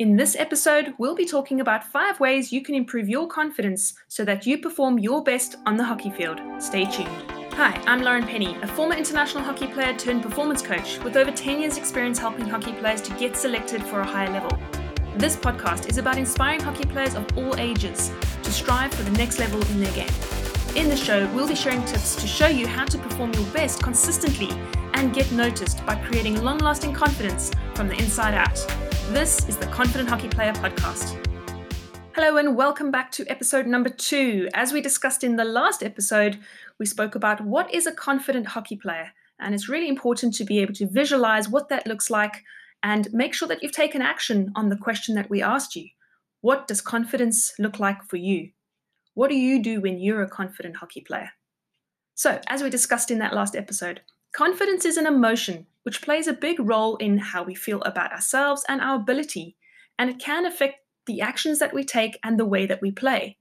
In this episode, we'll be talking about five ways you can improve your confidence so that you perform your best on the hockey field. Stay tuned. Hi, I'm Lauren Penny, a former international hockey player turned performance coach with over 10 years' experience helping hockey players to get selected for a higher level. This podcast is about inspiring hockey players of all ages to strive for the next level in their game. In the show, we'll be sharing tips to show you how to perform your best consistently and get noticed by creating long lasting confidence from the inside out. This is the Confident Hockey Player Podcast. Hello, and welcome back to episode number two. As we discussed in the last episode, we spoke about what is a confident hockey player. And it's really important to be able to visualize what that looks like and make sure that you've taken action on the question that we asked you What does confidence look like for you? What do you do when you're a confident hockey player? So, as we discussed in that last episode, confidence is an emotion which plays a big role in how we feel about ourselves and our ability, and it can affect the actions that we take and the way that we play.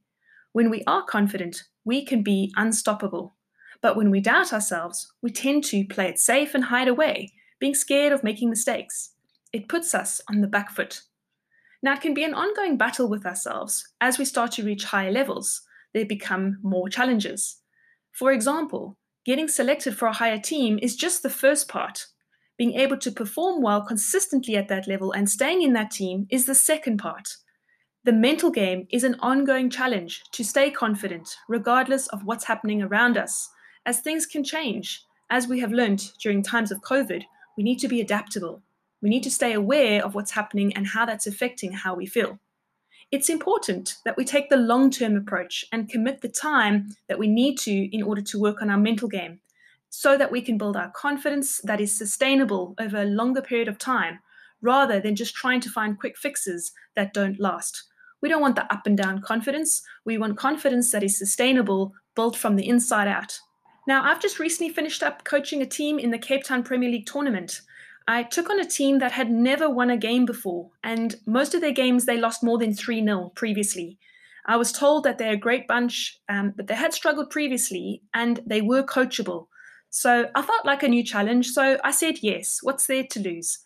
When we are confident, we can be unstoppable. But when we doubt ourselves, we tend to play it safe and hide away, being scared of making mistakes. It puts us on the back foot. Now, it can be an ongoing battle with ourselves. As we start to reach higher levels, there become more challenges. For example, getting selected for a higher team is just the first part. Being able to perform well consistently at that level and staying in that team is the second part. The mental game is an ongoing challenge to stay confident, regardless of what's happening around us, as things can change. As we have learned during times of COVID, we need to be adaptable. We need to stay aware of what's happening and how that's affecting how we feel. It's important that we take the long term approach and commit the time that we need to in order to work on our mental game so that we can build our confidence that is sustainable over a longer period of time rather than just trying to find quick fixes that don't last. We don't want the up and down confidence. We want confidence that is sustainable, built from the inside out. Now, I've just recently finished up coaching a team in the Cape Town Premier League tournament. I took on a team that had never won a game before, and most of their games they lost more than 3 0 previously. I was told that they're a great bunch, um, but they had struggled previously and they were coachable. So I felt like a new challenge. So I said yes. What's there to lose?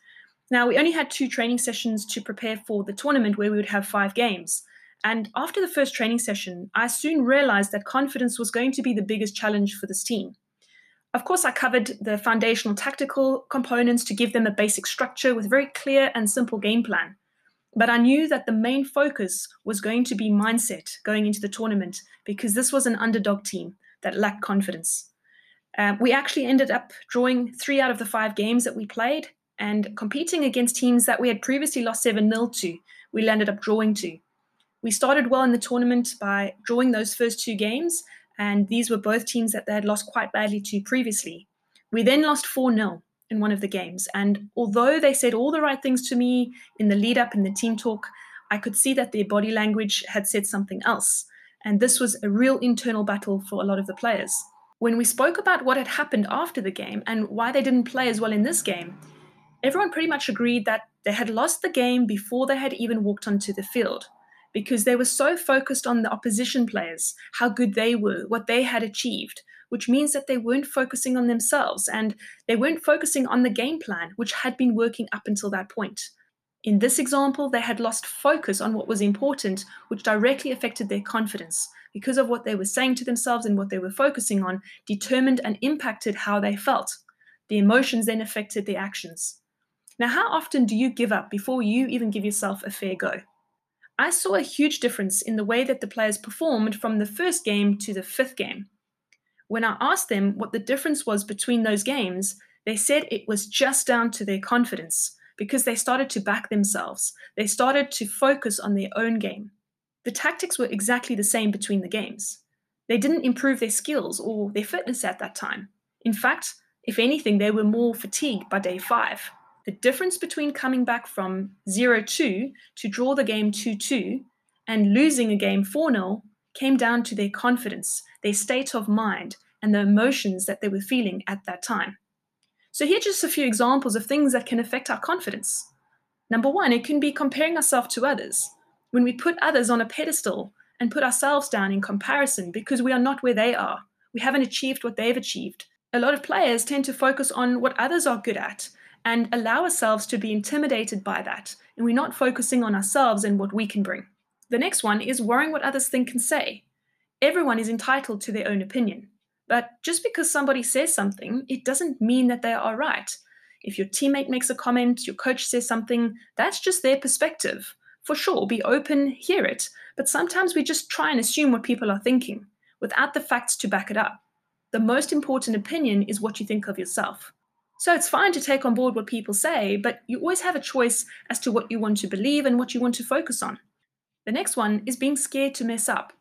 Now, we only had two training sessions to prepare for the tournament where we would have five games. And after the first training session, I soon realized that confidence was going to be the biggest challenge for this team. Of course, I covered the foundational tactical components to give them a basic structure with a very clear and simple game plan. But I knew that the main focus was going to be mindset going into the tournament because this was an underdog team that lacked confidence. Um, we actually ended up drawing three out of the five games that we played and competing against teams that we had previously lost 7 0 to. We landed up drawing to. We started well in the tournament by drawing those first two games, and these were both teams that they had lost quite badly to previously. We then lost 4 0 in one of the games, and although they said all the right things to me in the lead up in the team talk, I could see that their body language had said something else. And this was a real internal battle for a lot of the players. When we spoke about what had happened after the game and why they didn't play as well in this game, everyone pretty much agreed that they had lost the game before they had even walked onto the field because they were so focused on the opposition players, how good they were, what they had achieved, which means that they weren't focusing on themselves and they weren't focusing on the game plan, which had been working up until that point. In this example, they had lost focus on what was important, which directly affected their confidence because of what they were saying to themselves and what they were focusing on, determined and impacted how they felt. The emotions then affected their actions. Now, how often do you give up before you even give yourself a fair go? I saw a huge difference in the way that the players performed from the first game to the fifth game. When I asked them what the difference was between those games, they said it was just down to their confidence because they started to back themselves. They started to focus on their own game. The tactics were exactly the same between the games. They didn't improve their skills or their fitness at that time. In fact, if anything, they were more fatigued by day five. The difference between coming back from 0 2 to draw the game 2 2 and losing a game 4 0 came down to their confidence, their state of mind, and the emotions that they were feeling at that time. So, here are just a few examples of things that can affect our confidence. Number one, it can be comparing ourselves to others. When we put others on a pedestal and put ourselves down in comparison because we are not where they are, we haven't achieved what they've achieved. A lot of players tend to focus on what others are good at and allow ourselves to be intimidated by that, and we're not focusing on ourselves and what we can bring. The next one is worrying what others think and say. Everyone is entitled to their own opinion, but just because somebody says something, it doesn't mean that they are right. If your teammate makes a comment, your coach says something, that's just their perspective. For sure, be open, hear it, but sometimes we just try and assume what people are thinking without the facts to back it up. The most important opinion is what you think of yourself. So it's fine to take on board what people say, but you always have a choice as to what you want to believe and what you want to focus on. The next one is being scared to mess up.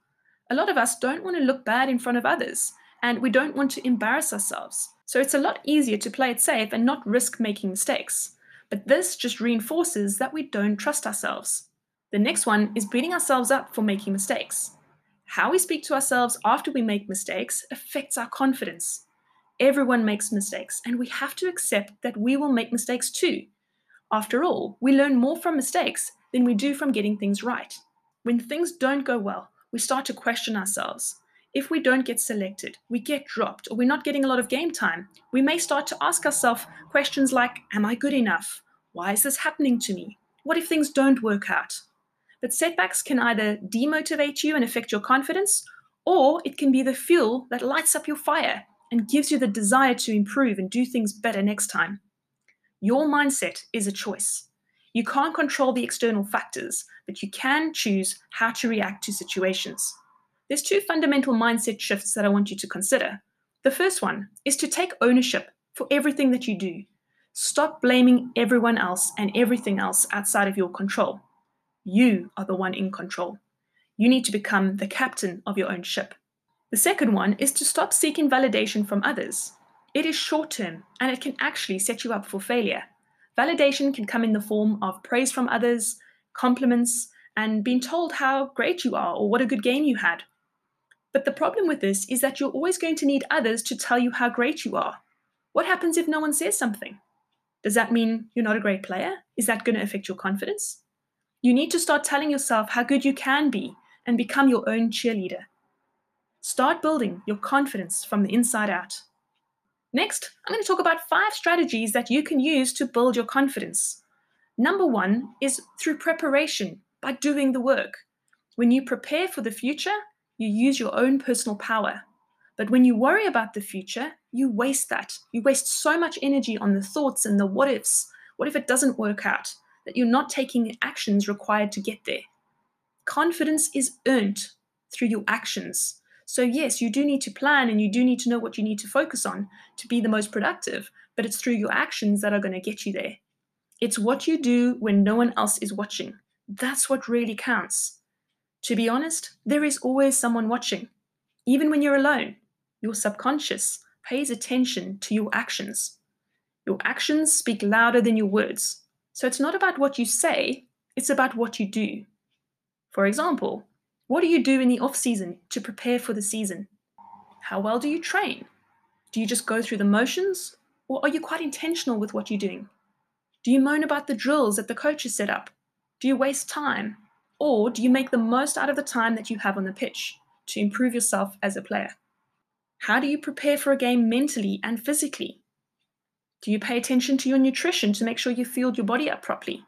A lot of us don't want to look bad in front of others, and we don't want to embarrass ourselves. So it's a lot easier to play it safe and not risk making mistakes. But this just reinforces that we don't trust ourselves. The next one is beating ourselves up for making mistakes. How we speak to ourselves after we make mistakes affects our confidence. Everyone makes mistakes, and we have to accept that we will make mistakes too. After all, we learn more from mistakes than we do from getting things right. When things don't go well, we start to question ourselves. If we don't get selected, we get dropped, or we're not getting a lot of game time, we may start to ask ourselves questions like Am I good enough? Why is this happening to me? What if things don't work out? But setbacks can either demotivate you and affect your confidence, or it can be the fuel that lights up your fire and gives you the desire to improve and do things better next time. Your mindset is a choice. You can't control the external factors, but you can choose how to react to situations. There's two fundamental mindset shifts that I want you to consider. The first one is to take ownership for everything that you do. Stop blaming everyone else and everything else outside of your control. You are the one in control. You need to become the captain of your own ship. The second one is to stop seeking validation from others. It is short term and it can actually set you up for failure. Validation can come in the form of praise from others, compliments, and being told how great you are or what a good game you had. But the problem with this is that you're always going to need others to tell you how great you are. What happens if no one says something? Does that mean you're not a great player? Is that going to affect your confidence? You need to start telling yourself how good you can be and become your own cheerleader. Start building your confidence from the inside out. Next, I'm going to talk about five strategies that you can use to build your confidence. Number one is through preparation by doing the work. When you prepare for the future, you use your own personal power. But when you worry about the future, you waste that. You waste so much energy on the thoughts and the what ifs. What if it doesn't work out? That you're not taking the actions required to get there. Confidence is earned through your actions. So, yes, you do need to plan and you do need to know what you need to focus on to be the most productive, but it's through your actions that are going to get you there. It's what you do when no one else is watching. That's what really counts. To be honest, there is always someone watching. Even when you're alone, your subconscious pays attention to your actions. Your actions speak louder than your words. So it's not about what you say, it's about what you do. For example, what do you do in the off season to prepare for the season? How well do you train? Do you just go through the motions? Or are you quite intentional with what you're doing? Do you moan about the drills that the coach has set up? Do you waste time? Or do you make the most out of the time that you have on the pitch to improve yourself as a player? How do you prepare for a game mentally and physically? Do you pay attention to your nutrition to make sure you fueled your body up properly?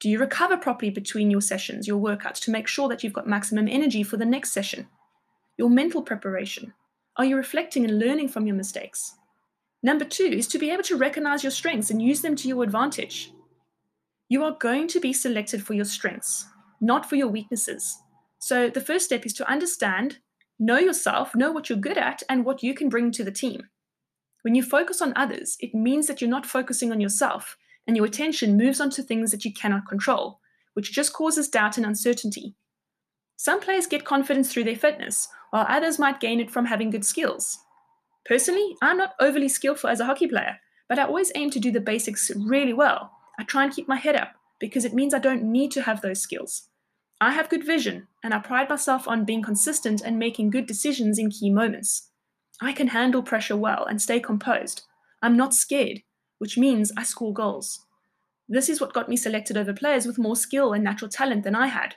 Do you recover properly between your sessions, your workouts, to make sure that you've got maximum energy for the next session? Your mental preparation. Are you reflecting and learning from your mistakes? Number two is to be able to recognize your strengths and use them to your advantage. You are going to be selected for your strengths, not for your weaknesses. So the first step is to understand, know yourself, know what you're good at, and what you can bring to the team. When you focus on others, it means that you're not focusing on yourself and your attention moves on to things that you cannot control, which just causes doubt and uncertainty. Some players get confidence through their fitness, while others might gain it from having good skills. Personally, I'm not overly skillful as a hockey player, but I always aim to do the basics really well. I try and keep my head up because it means I don't need to have those skills. I have good vision, and I pride myself on being consistent and making good decisions in key moments. I can handle pressure well and stay composed. I'm not scared, which means I score goals. This is what got me selected over players with more skill and natural talent than I had.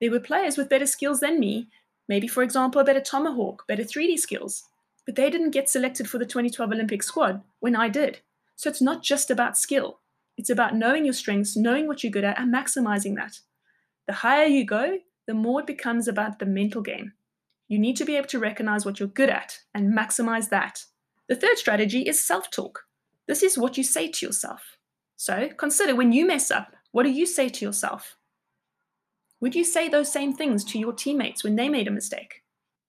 There were players with better skills than me, maybe, for example, a better tomahawk, better 3D skills, but they didn't get selected for the 2012 Olympic squad when I did. So it's not just about skill, it's about knowing your strengths, knowing what you're good at, and maximizing that. The higher you go, the more it becomes about the mental game. You need to be able to recognize what you're good at and maximize that. The third strategy is self talk. This is what you say to yourself. So consider when you mess up, what do you say to yourself? Would you say those same things to your teammates when they made a mistake?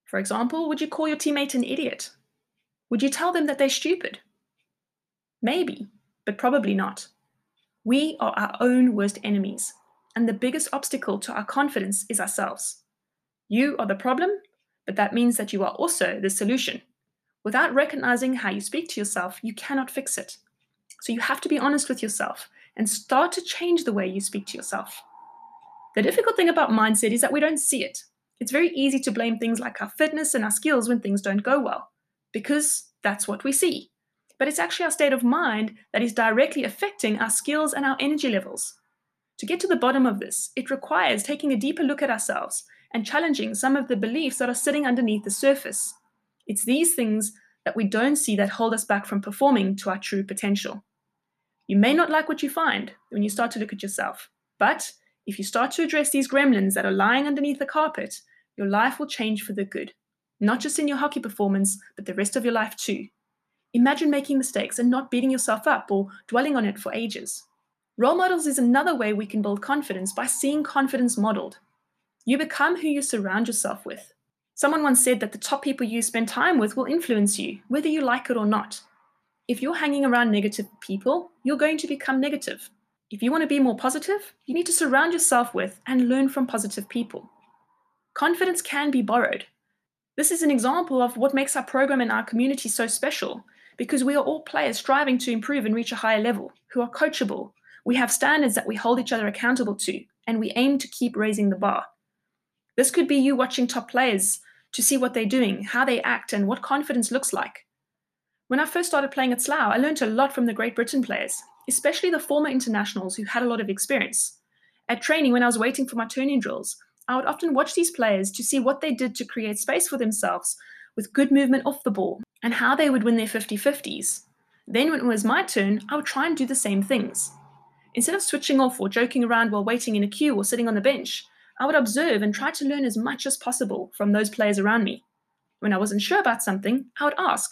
For example, would you call your teammate an idiot? Would you tell them that they're stupid? Maybe, but probably not. We are our own worst enemies, and the biggest obstacle to our confidence is ourselves. You are the problem, but that means that you are also the solution. Without recognizing how you speak to yourself, you cannot fix it. So you have to be honest with yourself and start to change the way you speak to yourself. The difficult thing about mindset is that we don't see it. It's very easy to blame things like our fitness and our skills when things don't go well, because that's what we see but it's actually our state of mind that is directly affecting our skills and our energy levels. To get to the bottom of this, it requires taking a deeper look at ourselves and challenging some of the beliefs that are sitting underneath the surface. It's these things that we don't see that hold us back from performing to our true potential. You may not like what you find when you start to look at yourself, but if you start to address these gremlins that are lying underneath the carpet, your life will change for the good. Not just in your hockey performance, but the rest of your life too. Imagine making mistakes and not beating yourself up or dwelling on it for ages. Role models is another way we can build confidence by seeing confidence modeled. You become who you surround yourself with. Someone once said that the top people you spend time with will influence you, whether you like it or not. If you're hanging around negative people, you're going to become negative. If you want to be more positive, you need to surround yourself with and learn from positive people. Confidence can be borrowed. This is an example of what makes our program and our community so special because we are all players striving to improve and reach a higher level, who are coachable. We have standards that we hold each other accountable to, and we aim to keep raising the bar. This could be you watching top players to see what they're doing, how they act, and what confidence looks like. When I first started playing at Slough, I learned a lot from the Great Britain players, especially the former internationals who had a lot of experience. At training, when I was waiting for my turning drills, I would often watch these players to see what they did to create space for themselves with good movement off the ball and how they would win their 50 50s. Then, when it was my turn, I would try and do the same things. Instead of switching off or joking around while waiting in a queue or sitting on the bench, I would observe and try to learn as much as possible from those players around me. When I wasn't sure about something, I would ask.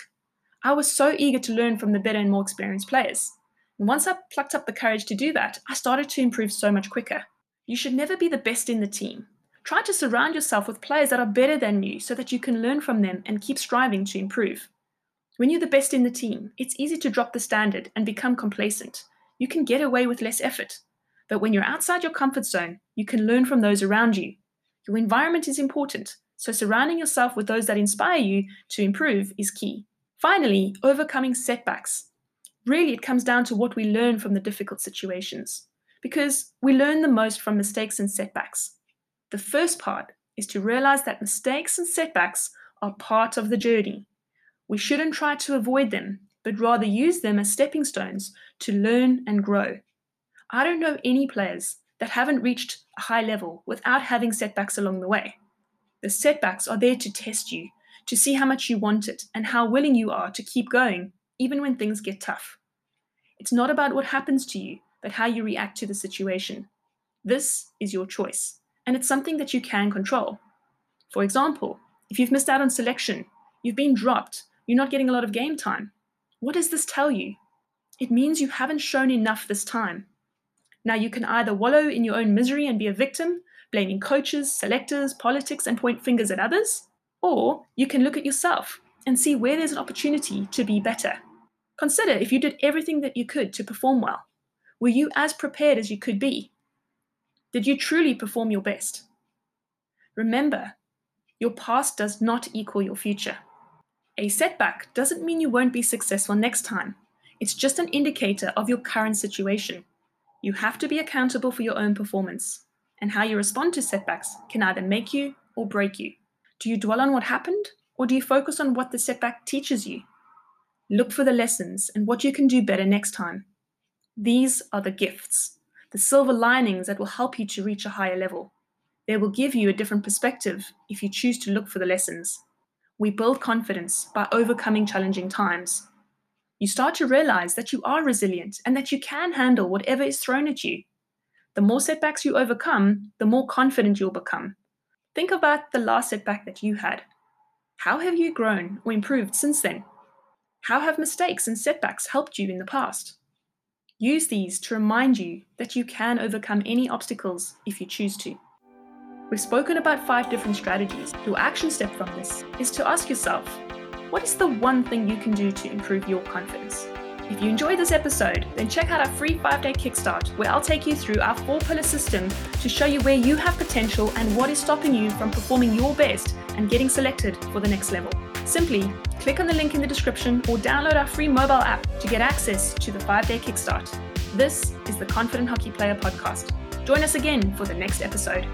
I was so eager to learn from the better and more experienced players. And once I plucked up the courage to do that, I started to improve so much quicker. You should never be the best in the team. Try to surround yourself with players that are better than you so that you can learn from them and keep striving to improve. When you're the best in the team, it's easy to drop the standard and become complacent. You can get away with less effort. But when you're outside your comfort zone, you can learn from those around you. Your environment is important, so surrounding yourself with those that inspire you to improve is key. Finally, overcoming setbacks. Really, it comes down to what we learn from the difficult situations, because we learn the most from mistakes and setbacks. The first part is to realize that mistakes and setbacks are part of the journey. We shouldn't try to avoid them, but rather use them as stepping stones to learn and grow. I don't know any players that haven't reached a high level without having setbacks along the way. The setbacks are there to test you, to see how much you want it, and how willing you are to keep going, even when things get tough. It's not about what happens to you, but how you react to the situation. This is your choice, and it's something that you can control. For example, if you've missed out on selection, you've been dropped, you're not getting a lot of game time. What does this tell you? It means you haven't shown enough this time. Now, you can either wallow in your own misery and be a victim, blaming coaches, selectors, politics, and point fingers at others, or you can look at yourself and see where there's an opportunity to be better. Consider if you did everything that you could to perform well. Were you as prepared as you could be? Did you truly perform your best? Remember, your past does not equal your future. A setback doesn't mean you won't be successful next time. It's just an indicator of your current situation. You have to be accountable for your own performance, and how you respond to setbacks can either make you or break you. Do you dwell on what happened, or do you focus on what the setback teaches you? Look for the lessons and what you can do better next time. These are the gifts, the silver linings that will help you to reach a higher level. They will give you a different perspective if you choose to look for the lessons. We build confidence by overcoming challenging times. You start to realize that you are resilient and that you can handle whatever is thrown at you. The more setbacks you overcome, the more confident you'll become. Think about the last setback that you had. How have you grown or improved since then? How have mistakes and setbacks helped you in the past? Use these to remind you that you can overcome any obstacles if you choose to. We've spoken about five different strategies. Your action step from this is to ask yourself what is the one thing you can do to improve your confidence? If you enjoyed this episode, then check out our free five day kickstart where I'll take you through our four pillar system to show you where you have potential and what is stopping you from performing your best and getting selected for the next level. Simply click on the link in the description or download our free mobile app to get access to the five day kickstart. This is the Confident Hockey Player podcast. Join us again for the next episode.